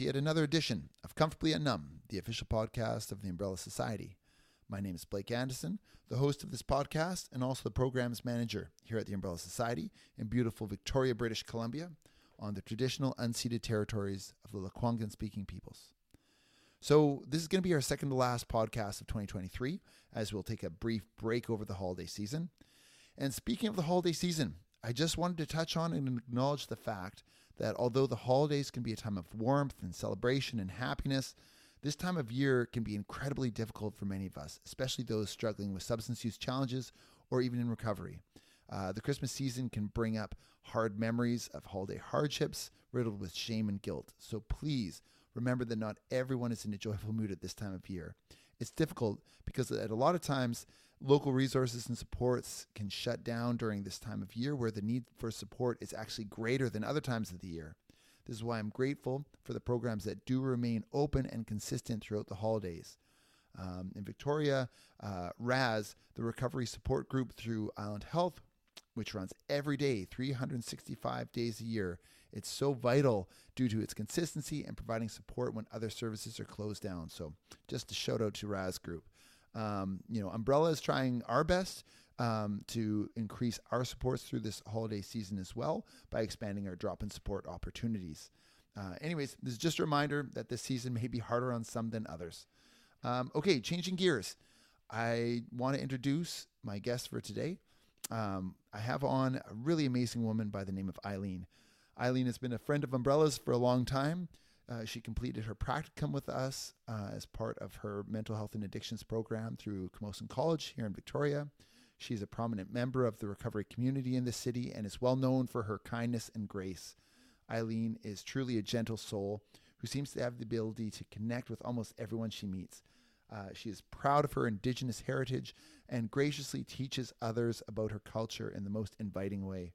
to yet another edition of Comfortably Unnumb, the official podcast of the Umbrella Society. My name is Blake Anderson, the host of this podcast and also the programs manager here at the Umbrella Society in beautiful Victoria, British Columbia, on the traditional unceded territories of the Lekwungen speaking peoples. So, this is going to be our second to last podcast of 2023, as we'll take a brief break over the holiday season. And speaking of the holiday season, I just wanted to touch on and acknowledge the fact that although the holidays can be a time of warmth and celebration and happiness, this time of year can be incredibly difficult for many of us, especially those struggling with substance use challenges or even in recovery. Uh, the Christmas season can bring up hard memories of holiday hardships riddled with shame and guilt. So please remember that not everyone is in a joyful mood at this time of year. It's difficult because at a lot of times Local resources and supports can shut down during this time of year where the need for support is actually greater than other times of the year. This is why I'm grateful for the programs that do remain open and consistent throughout the holidays. Um, in Victoria, uh, RAS, the recovery support group through Island Health, which runs every day, 365 days a year. It's so vital due to its consistency and providing support when other services are closed down. So, just a shout out to RAS Group. Um, you know, Umbrella is trying our best um, to increase our supports through this holiday season as well by expanding our drop and support opportunities. Uh, anyways, this is just a reminder that this season may be harder on some than others. Um, okay, changing gears. I want to introduce my guest for today. Um, I have on a really amazing woman by the name of Eileen. Eileen has been a friend of Umbrella's for a long time. Uh, she completed her practicum with us uh, as part of her mental health and addictions program through Camosun College here in Victoria. She's a prominent member of the recovery community in the city and is well known for her kindness and grace. Eileen is truly a gentle soul who seems to have the ability to connect with almost everyone she meets. Uh, she is proud of her Indigenous heritage and graciously teaches others about her culture in the most inviting way.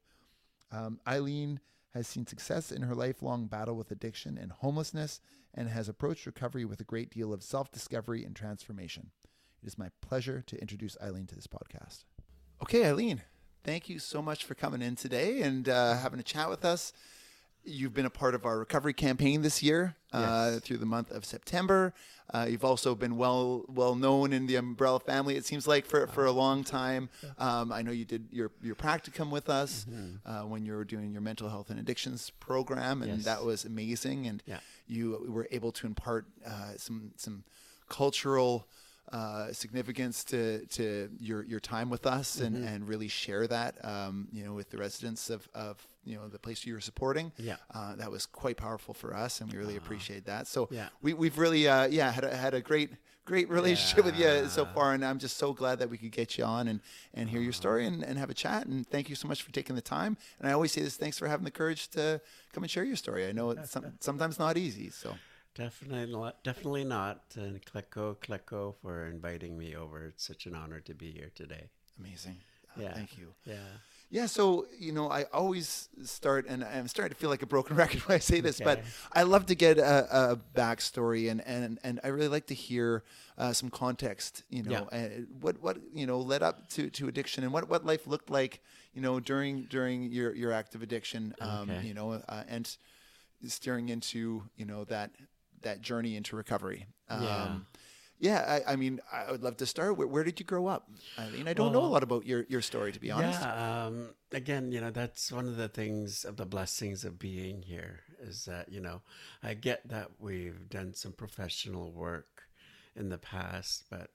Um, Eileen has seen success in her lifelong battle with addiction and homelessness and has approached recovery with a great deal of self discovery and transformation. It is my pleasure to introduce Eileen to this podcast. Okay, Eileen, thank you so much for coming in today and uh, having a chat with us. You've been a part of our recovery campaign this year uh, yes. through the month of September. Uh, you've also been well well known in the Umbrella family. It seems like for, for a long time. Um, I know you did your your practicum with us mm-hmm. uh, when you were doing your mental health and addictions program, and yes. that was amazing. And yeah. you were able to impart uh, some some cultural uh, significance to, to your, your time with us and, mm-hmm. and really share that, um, you know, with the residents of, of, you know, the place you were supporting. Yeah. Uh, that was quite powerful for us and we really uh, appreciate that. So yeah. we, we've really, uh, yeah, had a, had a great, great relationship yeah. with you so far. And I'm just so glad that we could get you on and, and hear your story and, and have a chat. And thank you so much for taking the time. And I always say this, thanks for having the courage to come and share your story. I know it's some, sometimes not easy. So. Definitely not. Definitely not. And Klecko, Klecko for inviting me over. It's such an honor to be here today. Amazing. Uh, yeah. Thank you. Yeah. Yeah, so you know, I always start, and I'm starting to feel like a broken record when I say this, okay. but I love to get a, a, backstory, and, and and I really like to hear uh, some context. You know, yeah. what what you know led up to, to addiction, and what, what life looked like. You know, during during your your active addiction. Um, okay. You know, uh, and steering into you know that that journey into recovery. Um, yeah. Yeah, I, I, mean, I would love to start. Where, where, did you grow up? I mean, I don't well, know a lot about your, your story, to be honest. Yeah, um, again, you know, that's one of the things of the blessings of being here is that, you know, I get that we've done some professional work in the past, but,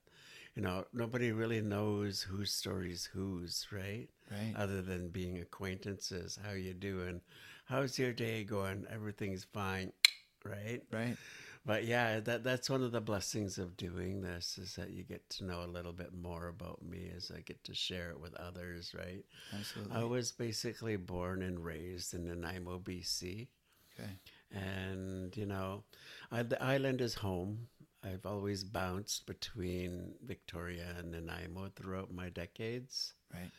you know, nobody really knows whose story's whose, right? Right. Other than being acquaintances. How you doing? How's your day going? Everything's fine right? Right. But yeah, that that's one of the blessings of doing this is that you get to know a little bit more about me as I get to share it with others, right? Absolutely. I was basically born and raised in Nanaimo, BC. Okay. And you know, I, the island is home. I've always bounced between Victoria and Nanaimo throughout my decades. Right.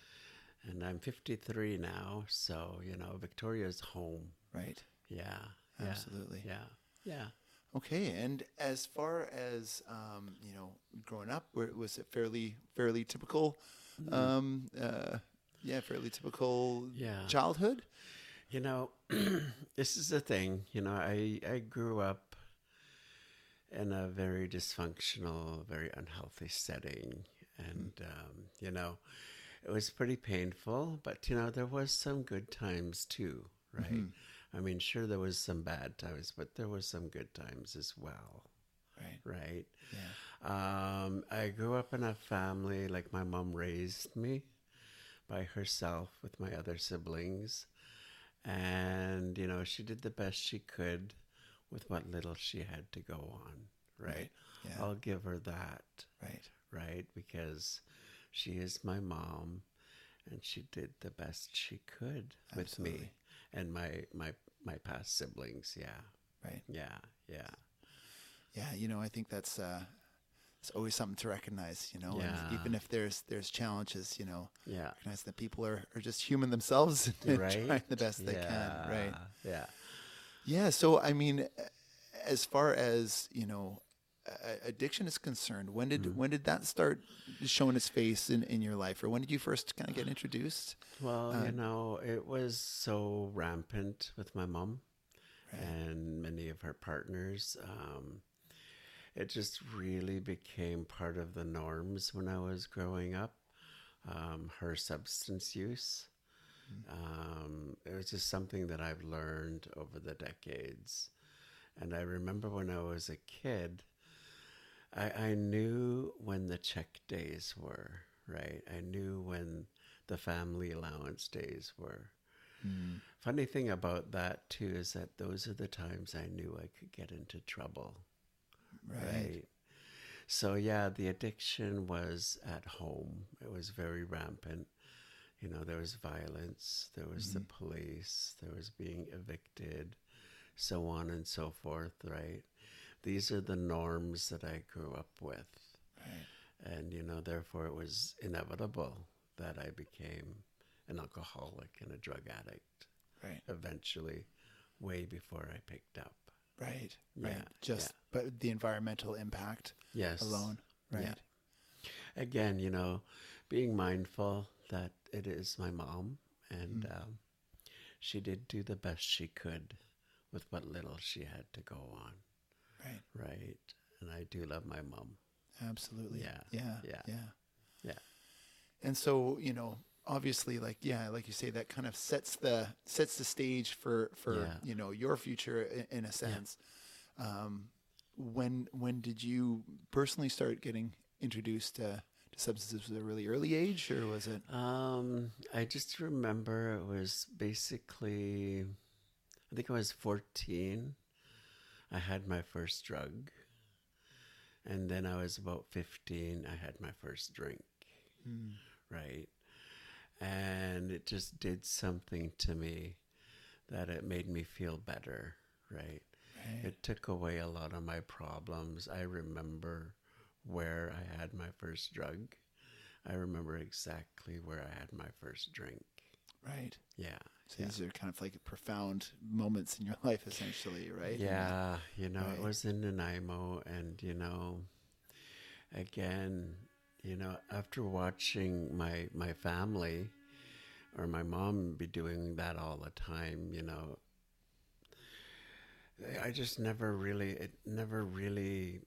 And I'm 53 now, so you know, Victoria's home. Right. Yeah. Absolutely. Yeah. Yeah. Okay, and as far as um, you know, growing up, was it fairly fairly typical? Mm. Um, uh, yeah, fairly typical. Yeah. Childhood. You know, this is the thing. You know, I I grew up in a very dysfunctional, very unhealthy setting. And, um, you know, it was pretty painful, but, you know, there was some good times too, right? I mean, sure, there was some bad times, but there was some good times as well, Right. right? Yeah. Um, I grew up in a family like my mom raised me by herself with my other siblings. And, you know, she did the best she could with what little she had to go on, right? Right. Yeah. I'll give her that, Right. right? Because she is my mom and she did the best she could with me Absolutely. And my, my, my past siblings. Yeah. Right. Yeah. Yeah. Yeah. You know, I think that's uh, it's always something to recognize. You know, Yeah. and even if there's there's challenges, you know, Yeah. recognize that people are, are just human themselves and Right. trying the best they can. Right. Yeah. Yeah. So, I mean, as far as you know, addiction is concerned, when did Mm-hmm. when did that start showing its face in, in your life, or when did you first kind of get introduced? Well, Uh, you know, it was so rampant with my mom Right. and many of her partners. Um, it just really became part of the norms when I was growing up. Um, her substance use. Um, it was just something that I've learned over the decades. And I remember when I was a kid, I, I knew when the check days were, right? I knew when the family allowance days were. Mm. Funny thing about that, too, is that those are the times I knew I could get into trouble, right? So, yeah, the addiction was at home, it was very rampant. You know, there was violence, there was the mm-hmm. police, there was being evicted, so on and so forth, right? These are the norms that I grew up with. Right. And, you know, therefore it was inevitable that I became an alcoholic and a drug addict Right. eventually, way before I picked up. Right. Right. Yeah, Just but the environmental impact Yes. alone. Right. Yeah. Again, you know, being mindful that it is my mom and um, she did do the best she could with what little she had to go on, Right. right? And I do love my mom. Absolutely. Yeah, Yeah. yeah. Yeah. Yeah. And so, you know, obviously like yeah, like you say that kind of sets the sets the stage for for, Yeah. you know, your future in, in a sense. Um when when did you personally start getting introduced to, to substances at a really early age or was it Um, I just remember it was basically, I think I was 14. I had my first drug. And then I was about 15. I had my first drink. Hmm. Right. And it just did something to me that it made me feel better. Right. Right. It took away a lot of my problems. I remember where I had my first drug. I remember exactly where I had my first drink. Right? Yeah. So yeah. these are kind of like profound moments in your life essentially, right? Yeah, you know, Right. it was in Nanaimo, and you know, again, you know, after watching my my family or my mom be doing that all the time, you know, I just never really, it never really,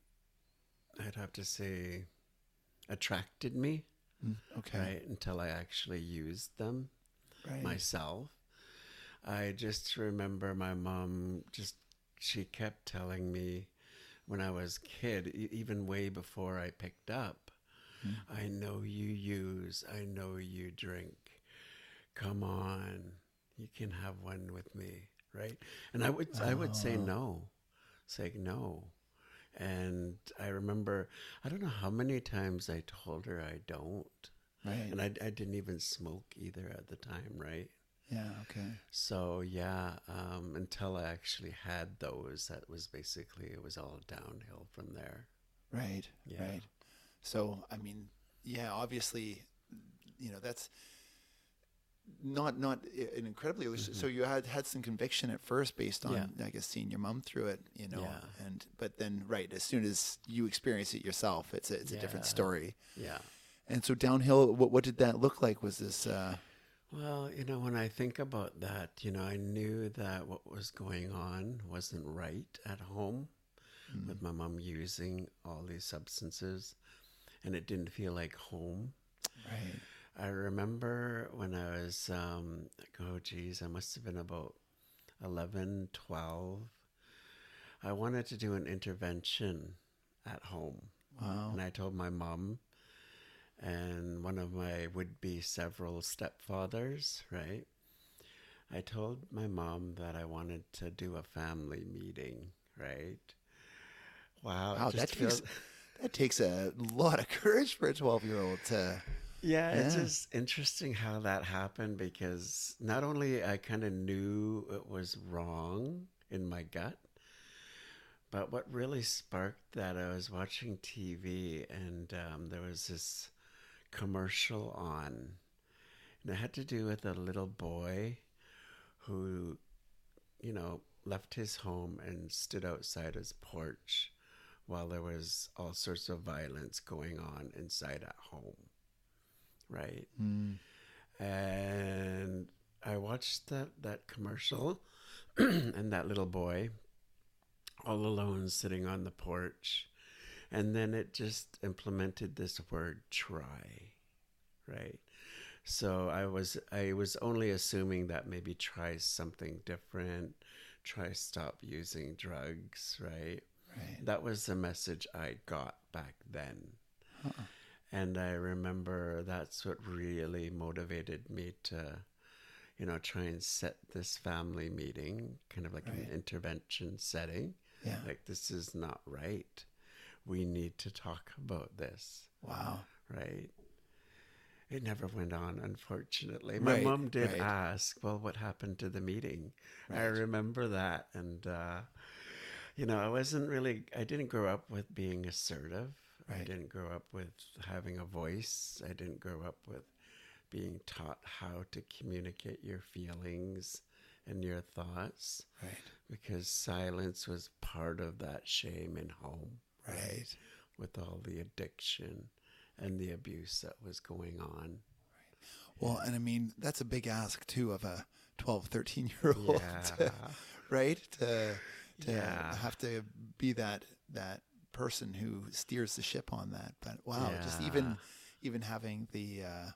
I'd have to say, attracted me, Mm, Okay. right? Until I actually used them Right. myself. I just remember my mom just she kept telling me when I was a kid, e- even way before I picked up, hmm. I know you use, I know you drink. Come on, you can have one with me, right? And I would I would say oh. no, say no. And I remember I don't know how many times I told her I don't. Right. And I, I didn't even smoke either at the time, right? yeah, okay. So yeah, um, until I actually had those, that was basically it was all downhill from there. Right. Yeah. Right. So, I mean, yeah, obviously, you know, that's not not an incredibly so you had had some conviction at first based on Mm-hmm. Yeah. I guess seeing your mom through it, you know. Yeah. And but then right, as soon as you experience it yourself, it's a, it's a different story. Yeah. And so downhill, what what did that look like? Was this uh Well, you know, when I think about that, you know, I knew that what was going on wasn't right at home. Mm. with my mom using all these substances, and it didn't feel like home. Right. I remember when I was, um, oh geez, I must have been about 11, 12. I wanted to do an intervention at home. Wow. And I told my mom and one of my would be several stepfathers, right? I told my mom that I wanted to do a family meeting, right? Wow. Wow, that takes feels- that takes a lot of courage for a twelve year old to. Yeah, it's Yeah. just interesting how that happened because not only I kind of knew it was wrong in my gut, but what really sparked that, I was watching TV and um, there was this commercial on, and it had to do with a little boy who, you know, left his home and stood outside his porch while there was all sorts of violence going on inside at home right? Mm. And I watched that that commercial, and that little boy, all alone sitting on the porch, and then it just implemented this word "try," right? So I was I was only assuming that maybe try something different, try stop using drugs, right? Right. That was the message I got back then. Uh-uh. And I remember that's what really motivated me to, you know, try and set this family meeting, kind of like Right. an intervention setting. Yeah. Like, this is not right. We need to talk about this, Wow. right? It never went on, unfortunately. My Right, mom did right. ask, well, what happened to the meeting? I remember that. And, uh, you know, I wasn't really, I didn't grow up with being assertive. I didn't grow up with having a voice. I didn't grow up with being taught how to communicate your feelings and your thoughts Right. because silence was part of that shame in home Right. with all the addiction and the abuse that was going on. Well, and I mean, that's a big ask too of a 12, 13 year old, Yeah. right? To, to Yeah. have to be that, that person who steers the ship on that. But wow, just even, even having the, uh,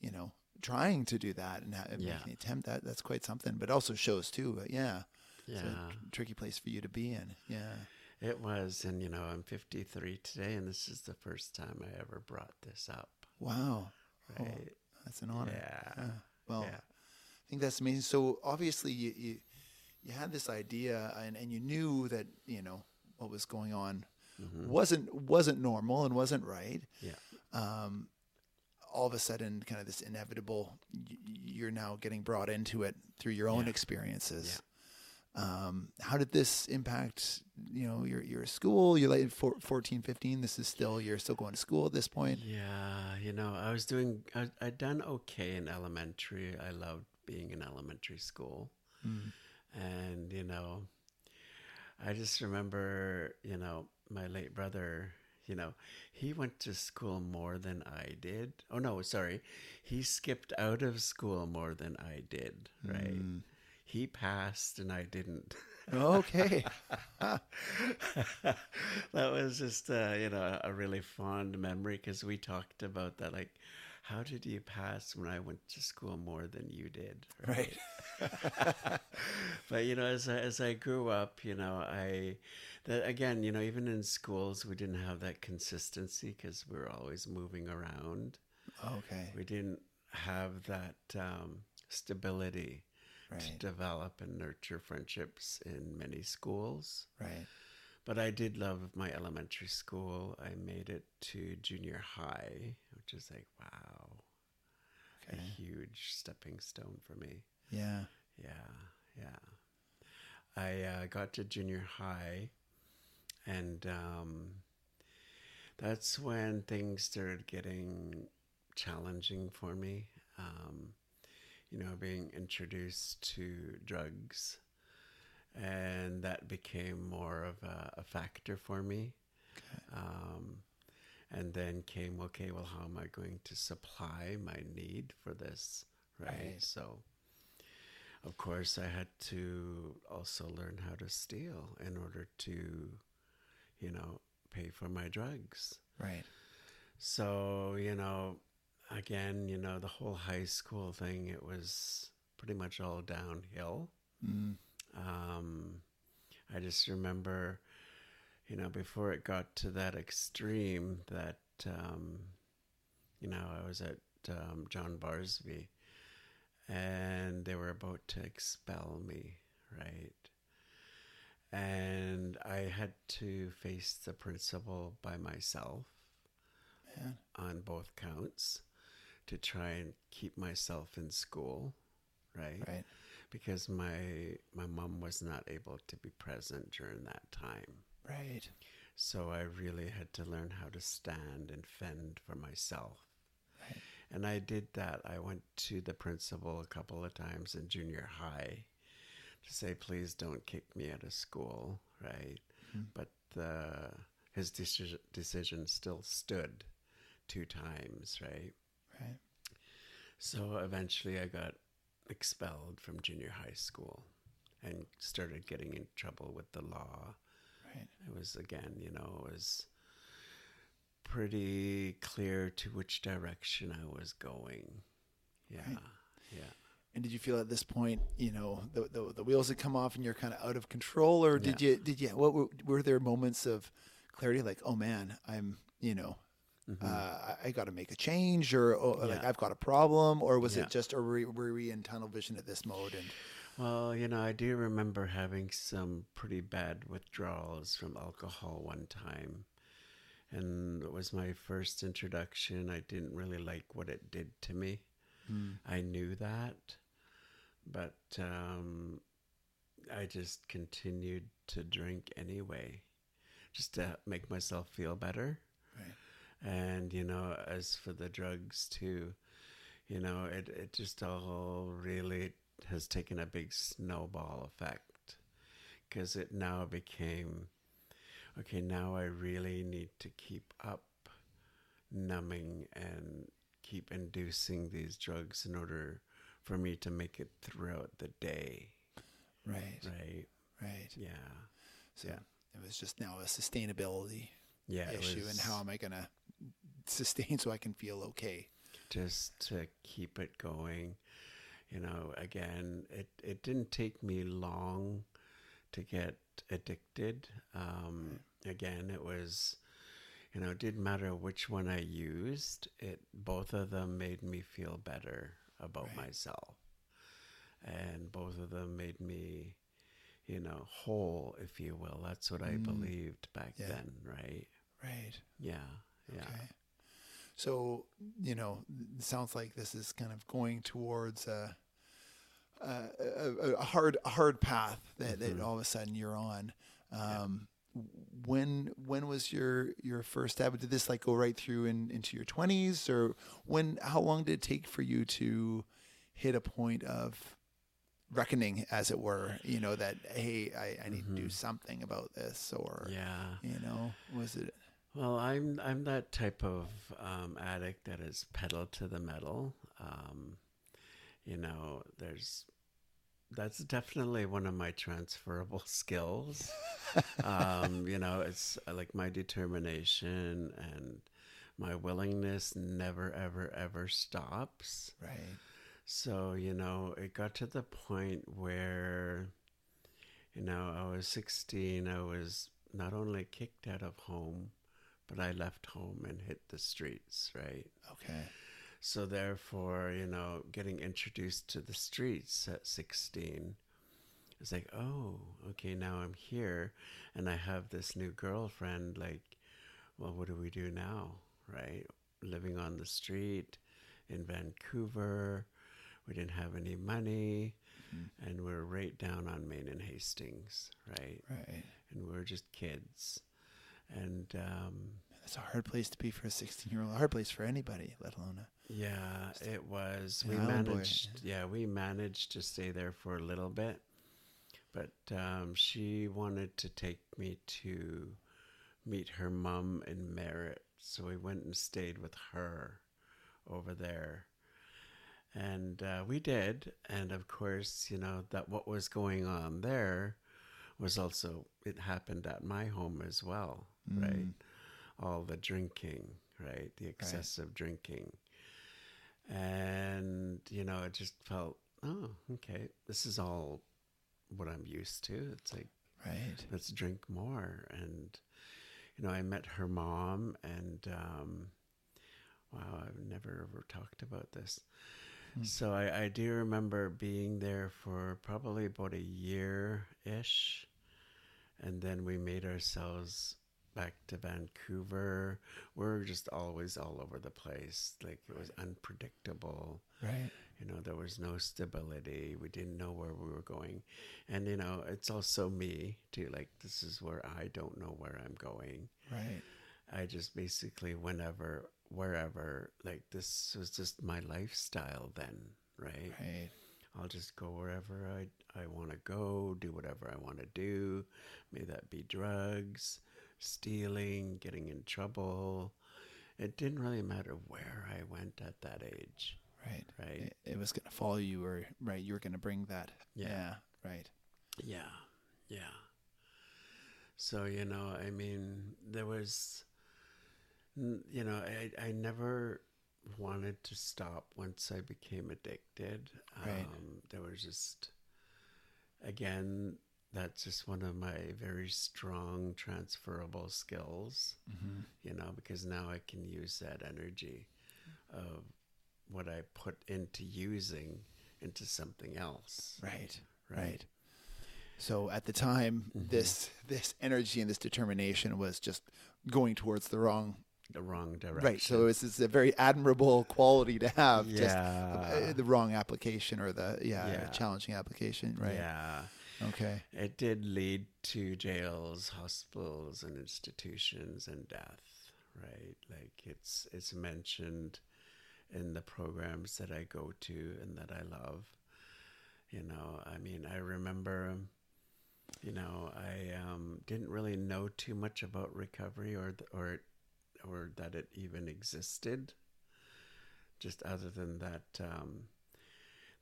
you know, trying to do that and, ha- and Yeah. making the attempt that that's quite something, but also shows too, but yeah, it's a Yeah, tr- tricky place for you to be in. Yeah. It was. And, you know, I'm 53 today, and this is the first time I ever brought this up. Wow. Oh, Right. that's an honor. Yeah. Yeah. Well, yeah. I think that's amazing. So obviously you, you, you had this idea and, and you knew that, you know, what was going on Mhm. wasn't, wasn't normal and wasn't right. Yeah. Um, all of a sudden kind of this inevitable, you're now getting brought into it through your own Yeah. experiences. Um, how did this impact, you know, your, your school, you're like four- 14, 15, this is still, you're still going to school at this point. Yeah, you know, I was doing, I, I'd done okay in elementary. I loved being in elementary school. Mm. And, you know, I just remember, you know, my late brother, you know, he went to school more than I did. Oh, no, sorry. He skipped out of school more than I did, right? Mm. He passed and I didn't. Okay. that was just uh, you know a really fond memory because we talked about that like how did you pass when i went to school more than you did right. but you know as I, as I grew up you know i that again you know even in schools we didn't have that consistency because we were always moving around Okay. we didn't have that um, stability Right. develop and nurture friendships in many schools Right. But I did love my elementary school. I made it to junior high, which is like, wow, Okay. a huge stepping stone for me. Yeah. Yeah, yeah. I uh, got to junior high, and um, that's when things started getting challenging for me. Um, you know, being introduced to drugs, and that became more of a, a factor for me. Um, and then came, okay, well, how am I going to supply my need for this? Right. Right. So, of course, I had to also learn how to steal in order to, you know, pay for my drugs. Right. So, you know, again, you know, the whole high school thing, it was pretty much all downhill. Mm. Um, I just remember, you know, before it got to that extreme, that, um, you know, I was at um, John Barsby and they were about to expel me, right? And I had to face the principal by myself Man. on both counts to try and keep myself in school, right? Right. Because my my mom was not able to be present during that time. Right. So I really had to learn how to stand and fend for myself. Right. And I did that. I went to the principal a couple of times in junior high to say, please don't kick me out of school, right? Mhm. But the, his decision, decision still stood two times, right? Right. So eventually I got expelled from junior high school and started getting in trouble with the law. Right. It was, again, you know, it was pretty clear to which direction I was going. Yeah. Right. Yeah. And did you feel at this point, you know, the the, the wheels had come off and you're kind of out of control, or did you did you what were, were there moments of clarity, like, oh man, I'm, you know, Mhm. uh, I, got to make a change, or, or like I've got a problem, or was Yeah. it just, or were, we- were we in tunnel vision at this mode? And Well, you know, I do remember having some pretty bad withdrawals from alcohol one time. And it was my first introduction. I didn't really like what it did to me. I knew that. But um, I just continued to drink anyway, just to make myself feel better. And, you know, as for the drugs too, you know, it, it just all really has taken a big snowball effect because it now became okay, now I really need to keep up numbing and keep inducing these drugs in order for me to make it throughout the day. right, Right. right. Yeah. So Yeah. it was just now a sustainability Yeah. issue, and how am I going to sustain so I can feel okay? just to keep it going. You know, again, it, it didn't take me long to get addicted. Um, again, it was, you know, it didn't matter which one I used. It both of them made me feel better about Right. myself, and both of them made me, you know, whole, if you will. That's what I Mm. believed back Yeah. then, right? Right. Yeah, yeah. Okay. So, you know, it sounds like this is kind of going towards a, a, a, a hard hard path that, that Mhm. all of a sudden you're on. Um, When when was your your first step? Did this like go right through in, into your twenties, or when? How long did it take for you to hit a point of reckoning, as it were? You know that hey, I, I need to do Mhm. something about this, or Yeah. you know, was it? Well, I'm I'm that type of um, addict that is pedal to the metal. Um, you know, there's that's definitely one of my transferable skills. um, you know, it's like my determination and my willingness never ever ever stops. Right. So, you know, it got to the point where, you know, I was 16. I was not only kicked out of home, but I left home and hit the streets, right? Okay. So, therefore, you know, getting introduced to the streets at 16, it's like, oh, okay, now I'm here and I have this new girlfriend. Like, well, what do we do now, right? Living on the street in Vancouver. We didn't have any money, Mhm. and we are right down on Main and Hastings, right? Right. And we're just kids, and um, It's a hard place to be for a 16 year old. A hard place for anybody, let alone a. yeah, it was. We island boy. yeah, we managed to stay there for a little bit, but um, she wanted to take me to meet her mom in Merritt, so we went and stayed with her over there. And uh, we did, and of course, you know that what was going on there was also it happened at my home as well, right? Mm. All the drinking, right? The excessive drinking. And you know, it just felt, oh, okay, this is all what I'm used to. It's like Right. let's drink more and you know i met her mom and um wow i've never ever talked about this Hmm. so I, I do remember being there for probably about a year ish and then we made ourselves back to vancouver. We're just always all over the place. Like it was unpredictable. Right. you know there was no stability. We didn't know where we were going. And you know it's also me too. Like this is where i don't know where i'm going. Right. i just basically whenever wherever like this was just my lifestyle then right? Right. i'll just go wherever i i want to go do whatever i want to do. May that be drugs stealing getting in trouble it didn't really matter where i went at that age Right. right It, it was going to follow you, or right, you were going to bring that. Yeah. Right. Yeah, yeah. So you know, I mean, there was, you know, I I never wanted to stop once I became addicted. Right. Um, there was just, again, that's just one of my very strong transferable skills. Mm-hmm. You know, because now I can use that energy of what I put into using into something else. Right. Right. So at the time, Mhm. this this energy and this determination was just going towards the wrong. The wrong direction. Right. So it's, it's a very admirable quality to have. Just yeah. uh, the wrong application or the yeah, Yeah. challenging application. Right. Yeah. Okay. It did lead to jails, hospitals, and institutions and death. Right. Like it's it's mentioned in the programs that I go to and that I love. You know, I mean, I remember, you know, I um, didn't really know too much about recovery or or or that it even existed. Just other than that, um,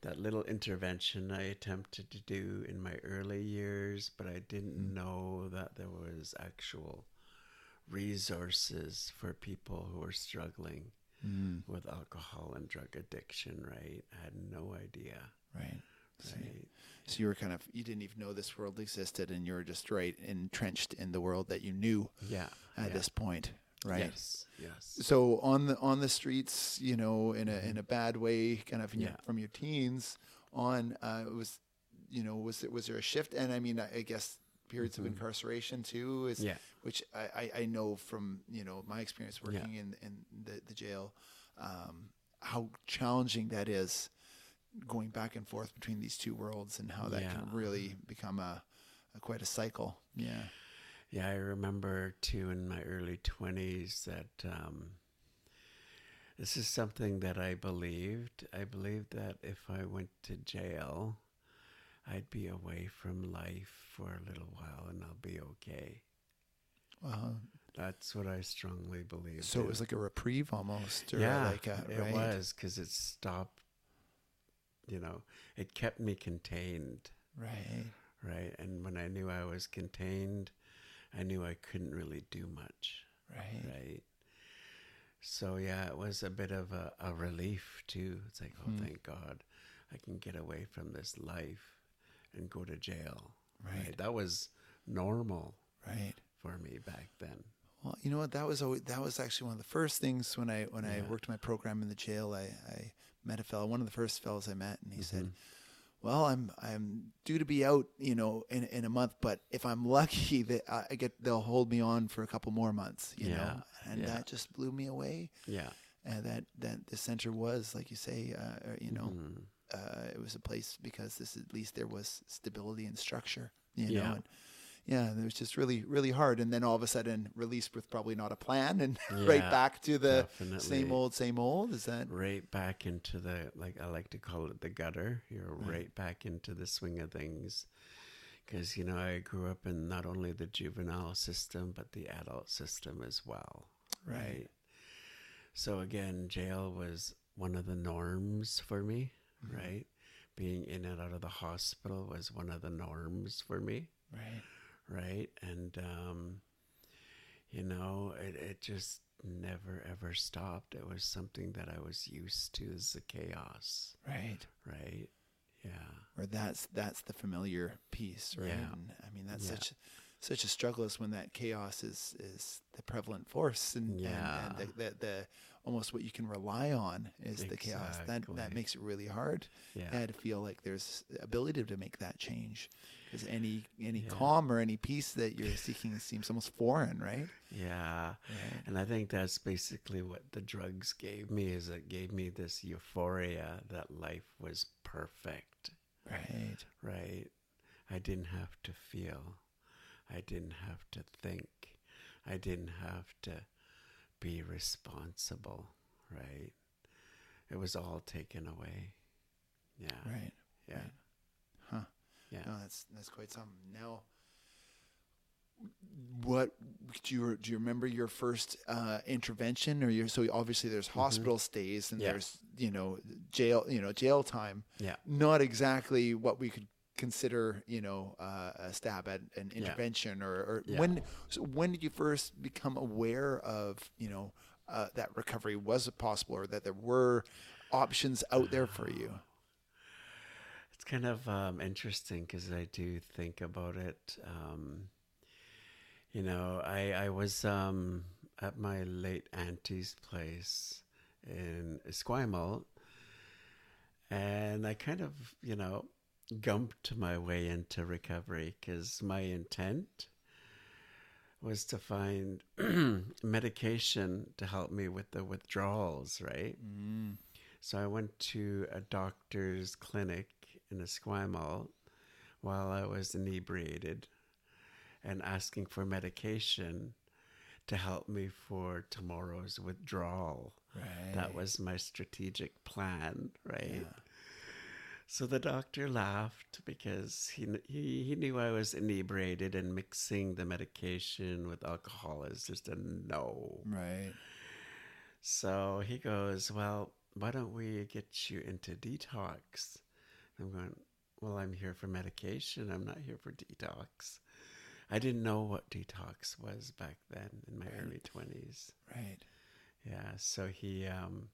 that little intervention I attempted to do in my early years, but I didn't Mm. know that there was actual resources for people who are struggling Mm, with alcohol and drug addiction, right? I had no idea. right. So, Right. so you were kind of you didn't even know this world existed, and you were just right entrenched in the world that you knew Yeah. at yeah. this point. Right. Yes. Yes. So on the on the streets, you know, in a in a bad way, kind of in your, from your teens on, uh, it was, you know, was there was there a shift? And I mean, I, I guess periods of Mhm. incarceration too, is Yeah. which I, I, know from you know my experience working in in the the jail, um, how challenging that is, going back and forth between these two worlds, and how that can really become a, a quite a cycle. Yeah. Yeah, I remember too in my early 20s that um, this is something that I believed. I believed that if I went to jail, I'd be away from life for a little while and I'll be okay. Uh, That's what I strongly believed. so it was like a reprieve almost, or yeah, like a, it right? was because it stopped. You know, it kept me contained, right. right? And when I knew I was contained, I knew I couldn't really do much. Right. right? So yeah, it was a bit of a, a relief too. It's like, oh, Hmm. thank God, I can get away from this life and go to jail. Right. That was normal Right. for me back then. Well, you know what? That was always, that was actually one of the first things when I when I worked my program in the jail. I, I met a fellow, one of the first fellows I met, and he said, Mhm. "Well, I'm I'm due to be out, you know, in in a month, but if I'm lucky, that I I get they'll hold me on for a couple more months, you Yeah, know." And yeah. that just blew me away. Yeah, And that that the center was, like you say, uh, you know, Mhm. uh, it was a place because this at least there was stability and structure, you know. Yeah. And yeah, it was just really really hard, and then all of a sudden released with probably not a plan, and right back to the definitely. same old same old. Is that right back into the like I like to call it the gutter. You're Right. right, back into the swing of things. Because you know I grew up in not only the juvenile system but the adult system as well. Right. So again, jail was one of the norms for me, Mhm. right? Being in and out of the hospital was one of the norms for me. Right. Right? And um, you know, it it just never ever stopped. It was something that I was used to as the chaos, Right. right? Yeah, Or that's that's the familiar piece, right? Yeah. And, I mean, that's Yeah. such such a struggle is when that chaos is is the prevalent force, and Yeah. and, and the, the the almost what you can rely on is the chaos. That that makes it really hard. yeah, Yeah, to feel like there's ability to make that change, because any any Yeah. calm or any peace that you're seeking seems almost foreign, right? yeah. And I think that's basically what the drugs gave me. Is it gave me this euphoria that life was perfect. Right. right? I didn't have to feel. I didn't have to think. I didn't have to be responsible, right? It was all taken away. Yeah. Right. Yeah. right. Huh. Yeah. No, that's that's quite something. Now, what do you do? You remember your first uh, intervention, or your so obviously there's hospital stays and Mm-hmm. Yeah. there's you know jail you know jail time. Yeah. Not exactly what we could consider you know uh, a stab at an Yeah. intervention, or, or Yeah. when so when did you first become aware of you know uh, that recovery was possible, or that there were options out there for you? It's kind of um, interesting because I do think about it. Um, you know, I I was um, at my late auntie's place in Esquimalt, and I kind of you know gumped my way into recovery because my intent was to find medication to help me with the withdrawals, right? Mm. So I went to a doctor's clinic in Esquimalt while I was inebriated and asking for medication to help me for tomorrow's withdrawal. Right. That was my strategic plan, right? Yeah. So the doctor laughed because he, he he knew I was inebriated and mixing the medication with alcohol is just a no. Right. So he goes, Well, why don't we get you into detox? I'm going, Well, I'm here for medication. I'm not here for detox. I didn't know what detox was back then in my Right. early 20s. Right. Yeah. So he, um,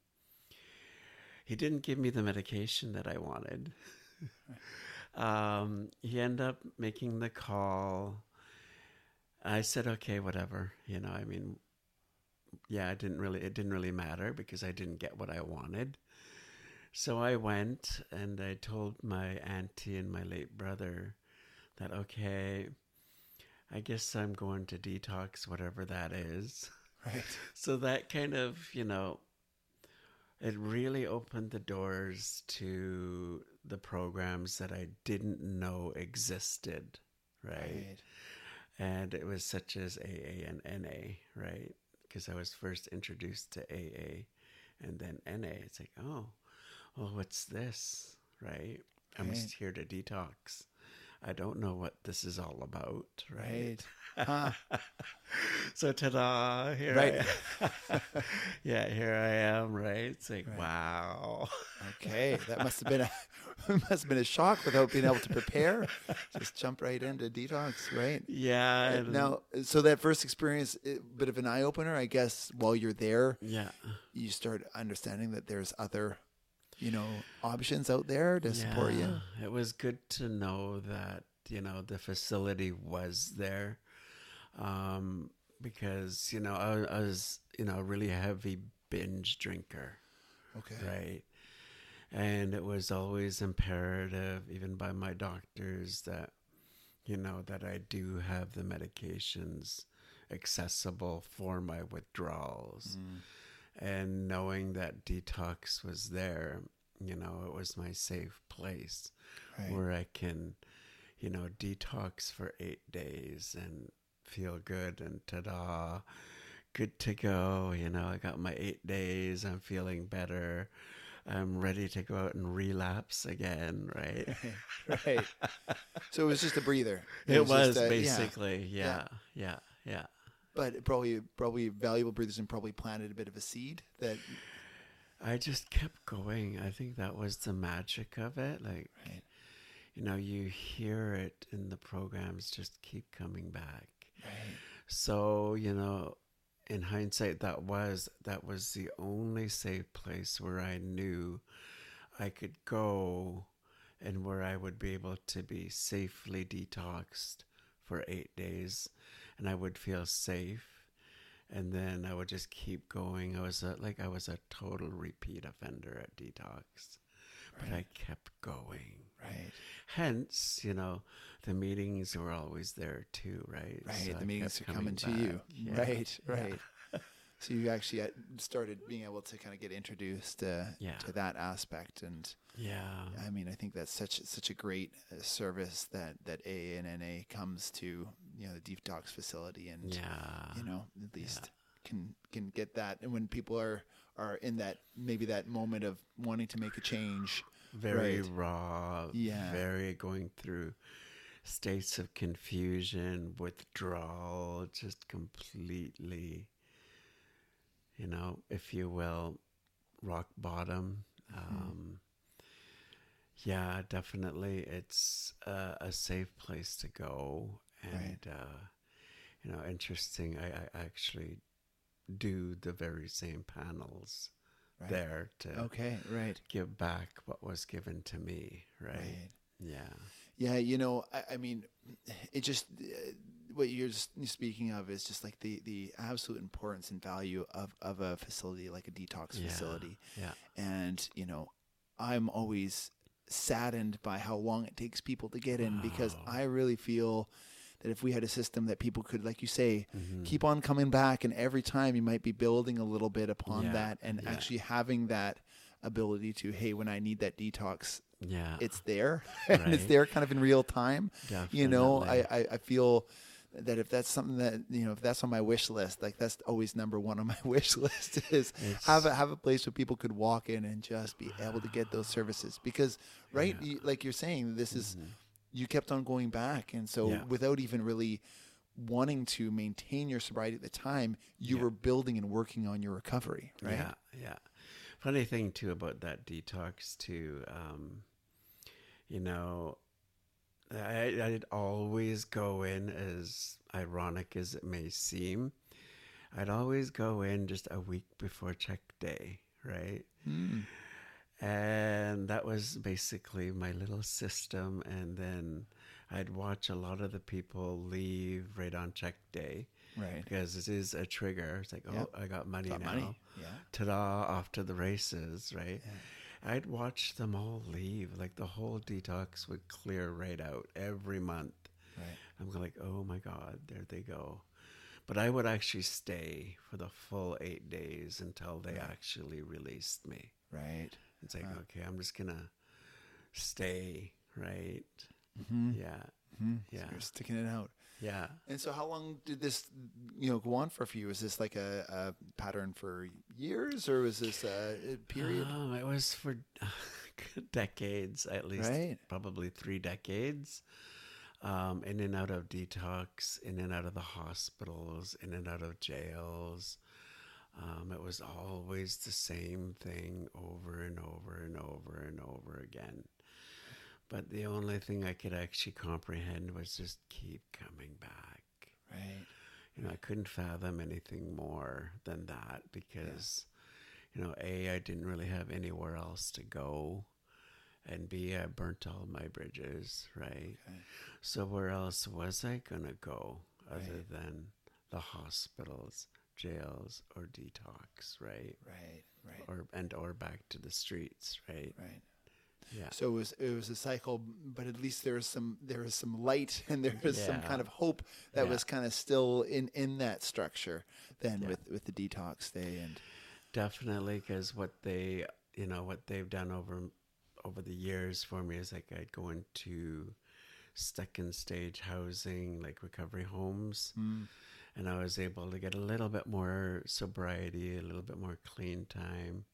he didn't give me the medication that I wanted. um, he ended up making the call. I said, okay, whatever. You know, I mean, yeah, it didn't really, it didn't really matter because I didn't get what I wanted. So I went and I told my auntie and my late brother that, okay, I guess I'm going to detox, whatever that is. Right. So that kind of, you know, it really opened the doors to the programs that I didn't know existed, right? Right. And it was such as AA and NA, right? Because I was first introduced to AA and then NA. It's like, oh, well, what's this, right? I'm Right. just here to detox. I don't know what this is all about, right? Right. Huh. so ta-da here Right. I am. yeah here i am right it's like Right. wow Okay. That must have been a must have been a shock without being able to prepare. Just jump right into detox, right? yeah Uh, and- Now, so that first experience, a bit of an eye opener, I guess. While you're there, yeah you start understanding that there's other, you know, options out there to support you. It was good to know that you know the facility was there um because you know I, I was you know a really heavy binge drinker Okay. right? And it was always imperative, even by my doctors, that you know that I do have the medications accessible for my withdrawals, Mm. And knowing that detox was there, you know, it was my safe place Right. where I can, you know, detox for eight days and feel good and ta-da, good to go. You know, I got my eight days. I'm feeling better. I'm ready to go out and relapse again, right? right. So it was just a breather. It was, just a- yeah. basically, yeah, yeah, yeah. But probably probably valuable breathers and probably planted a bit of a seed that I just kept going. I think that was the magic of it. Like, right. you know, you hear it in the programs, just keep coming back. Right. So, you know, in hindsight, that was that was the only safe place where I knew I could go and where I would be able to be safely detoxed for eight days and I would feel safe. And then I would just keep going. I was a, like I was a total repeat offender at detox, but I kept going. Right. Hence, you know, the meetings were always there too, right? Right. So I the meetings are kept coming to coming you. Yeah. Right. Yeah. Right. So you actually started being able to kind of get introduced uh, Yeah. to that aspect, and Yeah. I mean, I think that's such such a great uh, service that that AA and NA comes to, you know, the deep detox facility, and Yeah. you know, at least can can get that. And when people are are in that maybe that moment of wanting to make a change, very right. raw. Yeah. Very going through states of confusion, withdrawal, just completely, you know, if you will, rock bottom. Mm-hmm. Um, yeah, definitely. It's uh, a safe place to go. And, uh, you know, interesting. I, I actually do the very same panels right? there to Okay. Right. give back what was given to me, right? Right. Yeah. Yeah, you know, I, I mean, it just uh, what you're speaking of is just like the the absolute importance and value of of a facility like a detox Yeah. facility, Yeah. and you know, I'm always saddened by how long it takes people to get in because. I really feel that if we had a system that people could, like you say, Mhm. keep on coming back, and every time you might be building a little bit upon Yeah, that, and yeah. actually having that ability to, hey, when I need that detox, Yeah. it's there and it's there kind of in real time Definitely. you know I, I i feel that if that's something that you know if that's on my wish list like that's always number one on my wish list is have a have a place where people could walk in and just be able to get those services because right Yeah. you, like you're saying this is Mhm. You kept on going back and so Yeah. without even really wanting to maintain your sobriety at the time you Yeah. were building and working on your recovery right Yeah, yeah. Funny thing too about that detox too. Um, you know, I I'd always go in as ironic as it may seem. I'd always go in just a week before check day, right? Mm. And that was basically my little system. And then I'd watch a lot of the people leave right on check day right because it is a trigger. It's like, oh, Yep. I got money Got now. money yeah Ta-da! Off to the races, right? Yeah. I'd watch them all leave. Like the whole detox would clear right out every month. right I'm like, oh my god, there they go. But I would actually stay for the full eight days until they Right. actually released me. right It's like, Wow. okay, I'm just gonna stay, right? mm-hmm. Yeah, Mhm. So Yeah. you're sticking it out. yeah. And so, how long did this, you know, go on for for you? Was this like a, a pattern for years, or was this a, a period? Um, it was for decades, at least right. probably three decades. Um, in and out of detox, in and out of the hospitals, in and out of jails. Um, it was always the same thing over and over and over and over again. But the only thing I could actually comprehend was just keep coming back. Right. You know, I couldn't fathom anything more than that because, you know, A, I didn't really have anywhere else to go. And B, I burnt all my bridges, right? Okay. So where else was I going to go other Right. than the hospitals, jails, or detox, right? Right. Right. Or and or back to the streets, right? Right. Yeah. So it was it was a cycle, but at least there was some there was some light and there was some kind of hope that Yeah. was kind of still in in that structure. Then Yeah. with with the detox day and Definitely, because what they, you know, what they've done over over the years for me is like I'd go into second stage housing, like recovery homes, Mm. And I was able to get a little bit more sobriety, a little bit more clean time,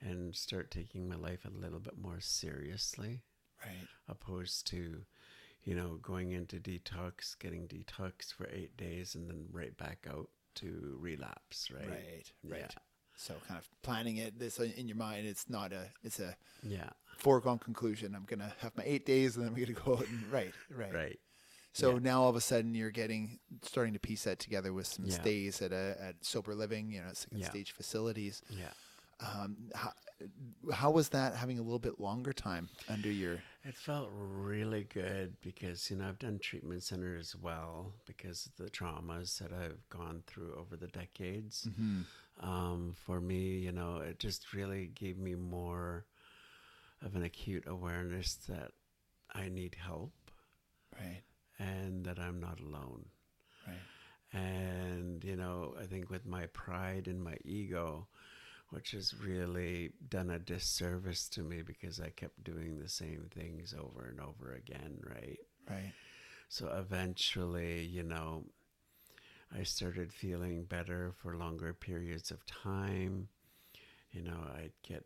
and start taking my life a little bit more seriously, right. opposed to, you know, going into detox, getting detox for eight days, and then right back out to relapse, right? Right. Right. Yeah. So kind of planning it this in your mind. It's not a. It's a Yeah. foregone conclusion. I'm gonna have my eight days, and then I'm gonna go out and right, right, Right. So Yeah. now all of a sudden you're getting starting to piece that together with some Yeah. stays at a at sober living, you know, second Yeah. stage facilities. Yeah. Um, how, how was that having a little bit longer time under your? It felt really good because, you know, I've done treatment center as well because of the traumas that I've gone through over the decades. Um, for me, you know, it just really gave me more of an acute awareness that I need help Right, and that I'm not alone. right, And, you know, I think with my pride and my ego, which has really done a disservice to me because I kept doing the same things over and over again, right? right, So eventually, you know, I started feeling better for longer periods of time. You know, I'd get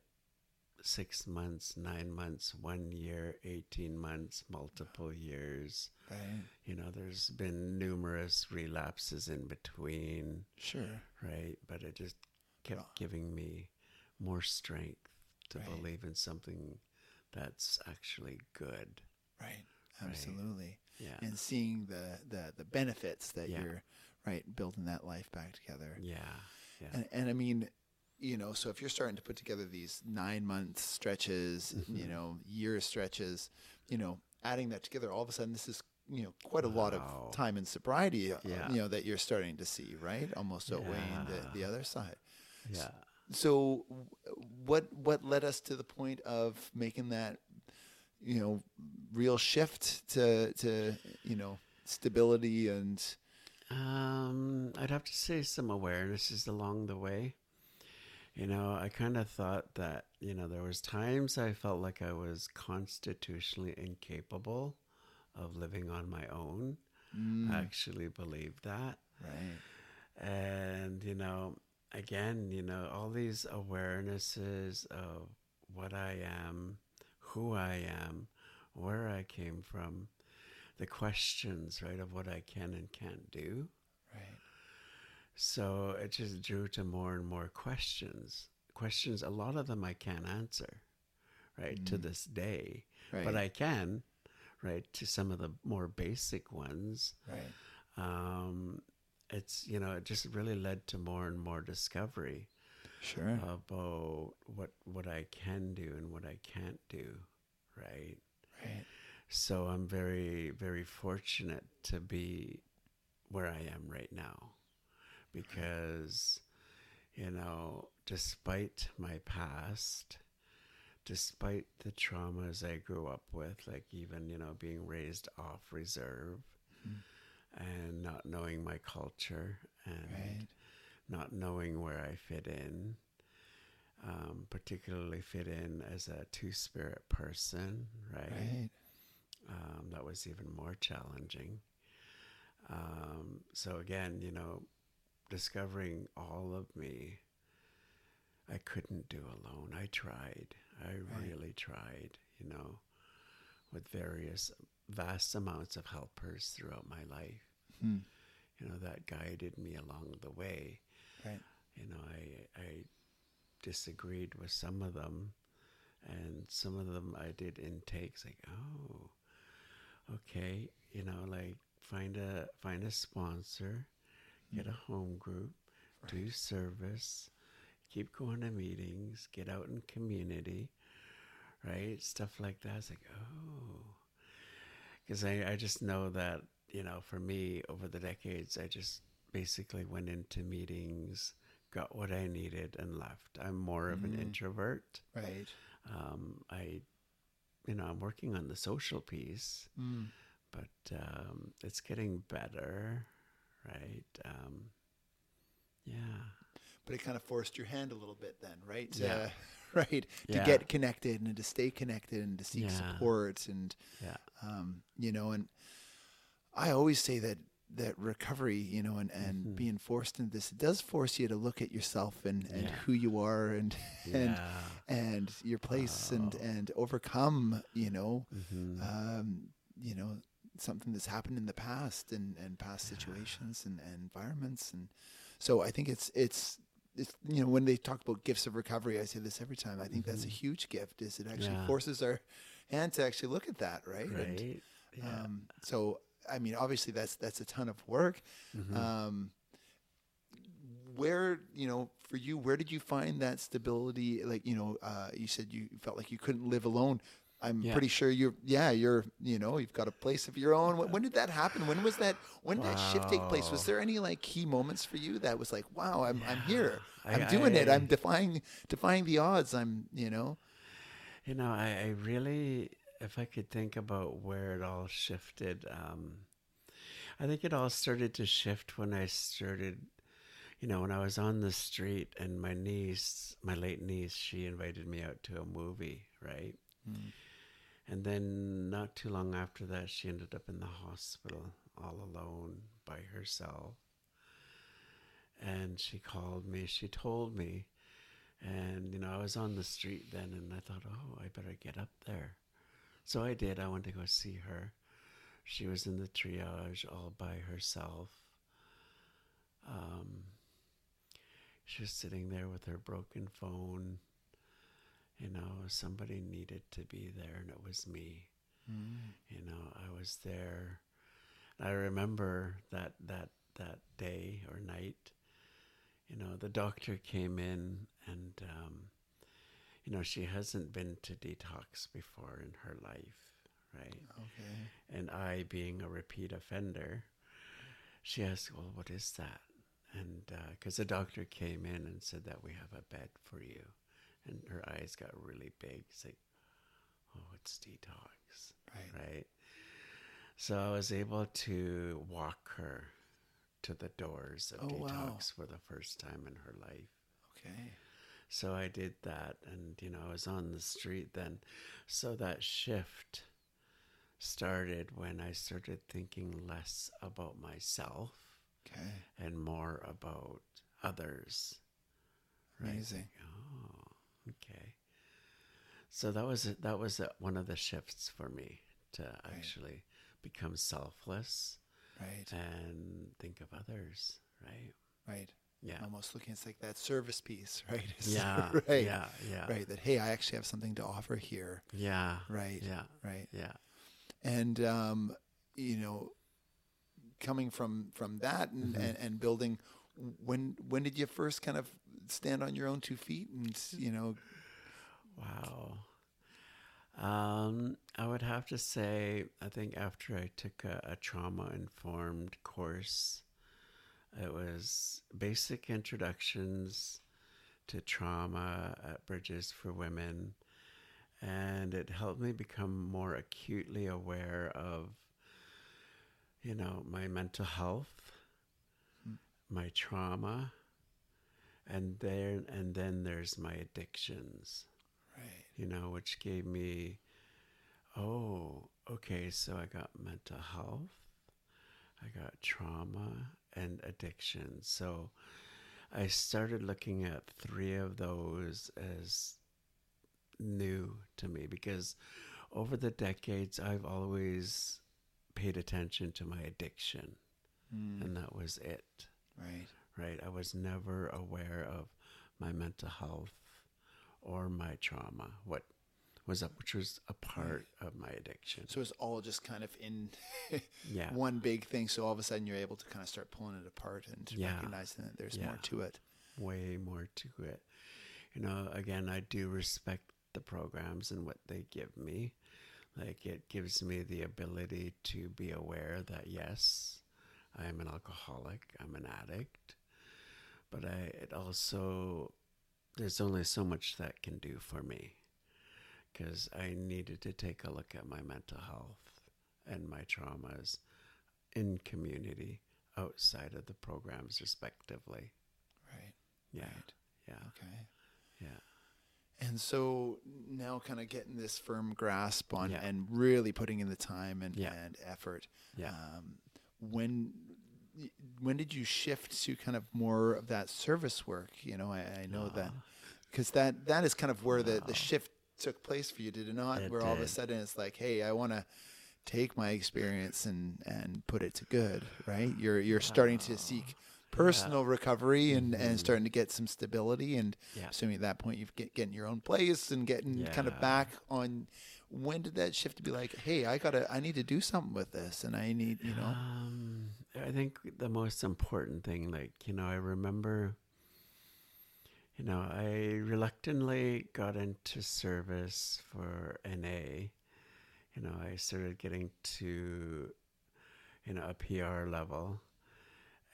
six months, nine months, one year, 18 months, multiple years. right. You know, there's been numerous relapses in between, Sure. right? But it just kept Well- giving me more strength to Right. believe in something that's actually good. Right. Absolutely. Yeah. And seeing the, the, the benefits that Yeah. you're right building that life back together. Yeah. Yeah. And, and I mean, you know, so if you're starting to put together these nine month stretches, Mm-hmm. you know, year stretches, you know, adding that together, all of a sudden, this is, you know, quite a lot of time in sobriety, uh, Yeah. you know, that you're starting to see, right? Almost outweighing the, Yeah. the other side. yeah. So, w- what what led us to the point of making that, you know, real shift to to you know stability and Um, I'd have to say some awarenesses along the way. You know, I kind of thought that, you know, there was times I felt like I was constitutionally incapable of living on my own. I mm. actually believed that. right, And, you know, again, you know, all these awarenesses of what I am, who I am, where I came from, the questions, right, of what I can and can't do. So it just drew to more and more questions. Questions, a lot of them I can't answer, right, to this day. right, But I can, right, to some of the more basic ones. right, Um, it's, you know, it just really led to more and more discovery sure, about what what I can do and what I can't do, right? right, So I'm very, very fortunate to be where I am right now because, you know, despite my past, despite the traumas I grew up with, like even, you know, being raised off reserve and not knowing my culture and right, not knowing where I fit in, um, particularly fit in as a two spirit person, right, um, that was even more challenging. Um, so again, you know, discovering all of me, I couldn't do alone. I tried. I Right. really tried. You know, with various vast amounts of helpers throughout my life. Hmm. You know that guided me along the way. right, You know, I I disagreed with some of them, and some of them I did intakes like, oh, okay, you know, like find a find a sponsor, get a home group, do service, keep going to meetings, get out in community, right? Stuff like that. It's like, oh, because I I just know that you know, for me over the decades, I just basically went into meetings, got what I needed, and left. I'm more of an introvert. right, Um, I, you know, I'm working on the social piece, mm. but um, it's getting better, right? Um, yeah, but it kind of forced your hand a little bit then, right? Yeah. Uh, right, to Yeah. get connected and to stay connected and to seek Yeah. support and yeah, um, you know, and I always say that that recovery, you know, and, and Mm-hmm. being forced into this, it does force you to look at yourself and, and Yeah. who you are and and yeah. and your place and Oh. and overcome, you know, Mhm. um, you know, something that's happened in the past and, and past situations and, and environments and so I think it's it's it's you know when they talk about gifts of recovery, I say this every time. I think that's a huge gift. Is it actually Yeah. forces our hand to actually look at that, right? And, Yeah. um, so I mean, obviously that's that's a ton of work. Mm-hmm. Um, where you know for you, where did you find that stability? Like you know, uh, you said you felt like you couldn't live alone. I'm Yeah. pretty sure you're. Yeah, you're. You know, you've got a place of your own. When, when did that happen? When was that? When did that shift take place? Was there any like key moments for you that was like, wow, I'm I'm here. I- I'm doing it. I- I'm defying defying the odds. I'm you know. You know, I, I really, if I could think about where it all shifted, um, I think it all started to shift when I started, you know, when I was on the street and my niece, my late niece, she invited me out to a movie, right? And then not too long after that, she ended up in the hospital all alone by herself. And she called me, she told me, and, you know, I was on the street then and I thought, oh, I better get up there. So I did. I went to go see her. She was in the triage all by herself. Um, she was sitting there with her broken phone. You know, somebody needed to be there, and it was me. You know, I was there. I remember that that that day or night. You know, the doctor came in, and um, you know she hasn't been to detox before in her life, right? Okay. And I, being a repeat offender, she asked, "Well, what is that?" And because the doctor came in and said that we have a bed for you, and her eyes got really big. It's like, "Oh, it's detox." Right. right? So I was able to walk her to the doors of Oh, wow. detox for the first time in her life. Okay. So I did that, and you know, I was on the street then. So that shift started when I started thinking less about myself Okay. and more about others. Right? Amazing. Oh, okay. So that was. That was one of the shifts for me to actually become selfless Right. and think of others. Right? Right. Yeah. Almost looking, it's like that service piece, right? Yeah. right. Yeah. Yeah. Right. That hey, I actually have something to offer here. Yeah. Right. Yeah. Right. Yeah. And um, you know, coming from from that and, Mm-hmm. and, and building, when when did you first kind of stand on your own two feet and you know? Wow. Um, I would have to say, I think after I took a, a trauma informed course, it was basic introductions to trauma at Bridges for Women. And it helped me become more acutely aware of, you know, my mental health, my trauma, and then and then there's my addictions Right. you know, which gave me, oh, okay, so I got mental health, I got trauma and addiction. So I started looking at three of those as new to me because over the decades, I've always paid attention to my addiction, hmm. and that was it Right. Right? I was never aware of my mental health or my trauma, what was up, which was a part of my addiction. So it's all just kind of in Yeah. one big thing. So all of a sudden you're able to kind of start pulling it apart and Yeah. recognizing that there's Yeah. more to it. Way more to it. You know, again, I do respect the programs and what they give me. Like, it gives me the ability to be aware that, yes, I am an alcoholic, I'm an addict, but I, it also, there's only so much that can do for me because I needed to take a look at my mental health and my traumas in community outside of the programs, respectively. Right. Yeah. Right. Yeah. Okay. Yeah. And so now kind of getting this firm grasp on Yeah. and really putting in the time and, Yeah. and effort. Yeah. Um, when when did you shift to kind of more of that service work? You know, I, I know that Ah. because that that is kind of where the, the shift took place for you, did it not? It where all of a sudden it's like, hey, I want to take my experience and and put it to good, right? You're you're starting to seek personal recovery and, and starting to get some stability and Yeah. assuming at that point you've get getting your own place and getting kind of back on when did that shift to be like hey i gotta i need to do something with this and i need you know Um, I think the most important thing, like, you know, I remember, you know, I reluctantly got into service for NA. You know, I started getting to, you know, a PR level.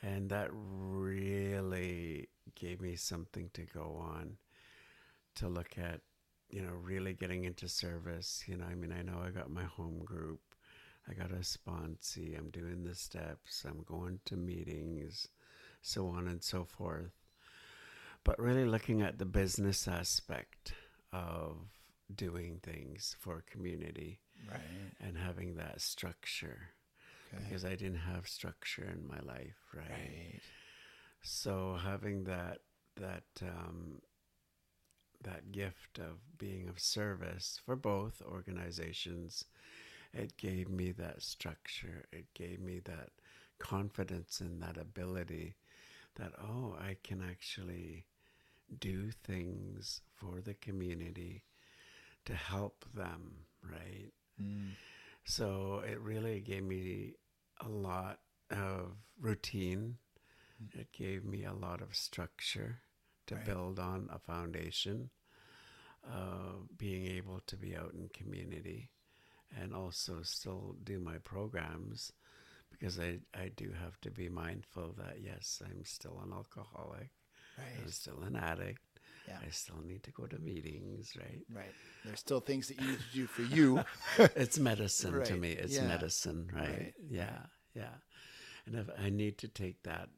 And that really gave me something to go on to look at, you know, really getting into service. You know, I mean, I know I got my home group. I got a sponsee, I'm doing the steps, I'm going to meetings, so on and so forth. But really looking at the business aspect of doing things for community right and having that structure okay. because I didn't have structure in my life, right? right So having that that um, that gift of being of service for both organizations, it gave me that structure. It gave me that confidence and that ability that oh, I can actually do things for the community to help them, right? Mm. So it really gave me a lot of routine. It gave me a lot of structure to Right. build on a foundation of being able to be out in community and also still do my programs because I, I do have to be mindful that yes, I'm still an alcoholic. I'm still an addict. Yeah. I still need to go to meetings, right? right there's still things that you need to do for you it's medicine to me. It's yeah, medicine, right? right, Yeah, yeah. And if I need to take that